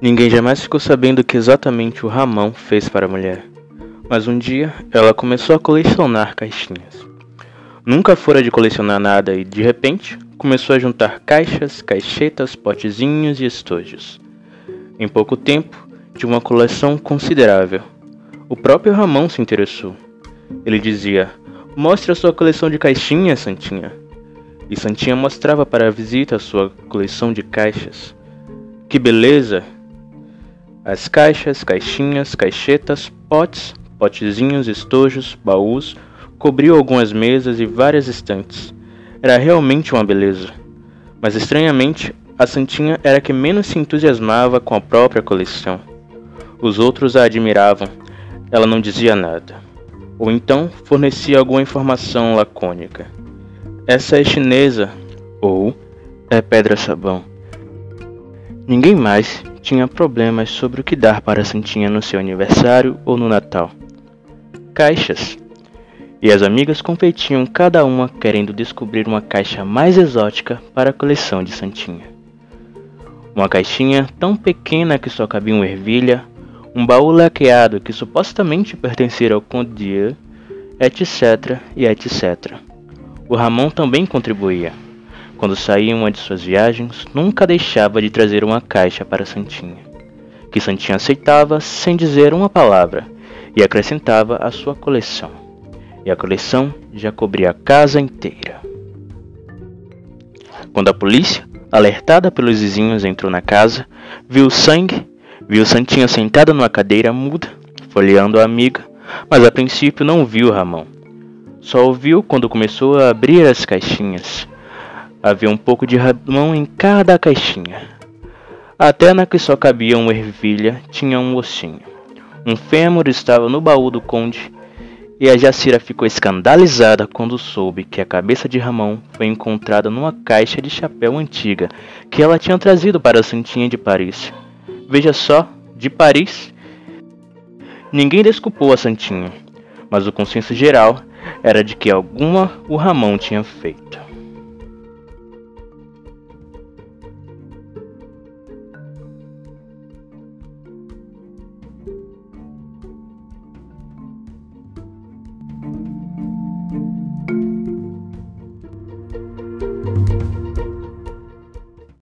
Ninguém jamais ficou sabendo o que exatamente o Ramão fez para a mulher, mas um dia ela começou a colecionar caixinhas. Nunca fora de colecionar nada e, de repente, começou a juntar caixas, caixetas, potezinhos e estojos. Em pouco tempo, de uma coleção considerável. O próprio Ramão se interessou. Ele dizia: Mostre a sua coleção de caixinhas, Santinha. E Santinha mostrava para a visita a sua coleção de caixas. Que beleza! As caixas, caixinhas, caixetas, potes, potezinhos, estojos, baús, cobriu algumas mesas e várias estantes. Era realmente uma beleza. Mas estranhamente, a Santinha era que menos se entusiasmava com a própria coleção. Os outros a admiravam. Ela não dizia nada. Ou então fornecia alguma informação lacônica. Essa é chinesa. Ou é pedra-sabão. Ninguém mais tinha problemas sobre o que dar para a Santinha no seu aniversário ou no Natal. Caixas. E as amigas competiam cada uma querendo descobrir uma caixa mais exótica para a coleção de Santinha. Uma caixinha tão pequena que só cabia uma ervilha, um baú laqueado que supostamente pertencia ao Conde Dieu, etc e etc. O Ramon também contribuía. Quando saía em uma de suas viagens, nunca deixava de trazer uma caixa para Santinha, que Santinha aceitava sem dizer uma palavra e acrescentava à sua coleção. E a coleção já cobria a casa inteira. Quando a polícia, alertada pelos vizinhos, entrou na casa, viu sangue, viu Santinha sentada numa cadeira muda, folheando a amiga, mas a princípio não viu Ramão. Só ouviu quando começou a abrir as caixinhas Havia um pouco de ramão em cada caixinha. Até na que só cabia uma ervilha tinha um ossinho. Um fêmur estava no baú do conde e a Jacira ficou escandalizada quando soube que a cabeça de Ramão foi encontrada numa caixa de chapéu antiga que ela tinha trazido para a Santinha de Paris. Veja só, de Paris. Ninguém desculpou a Santinha, mas o consenso geral era de que alguma o Ramão tinha feito.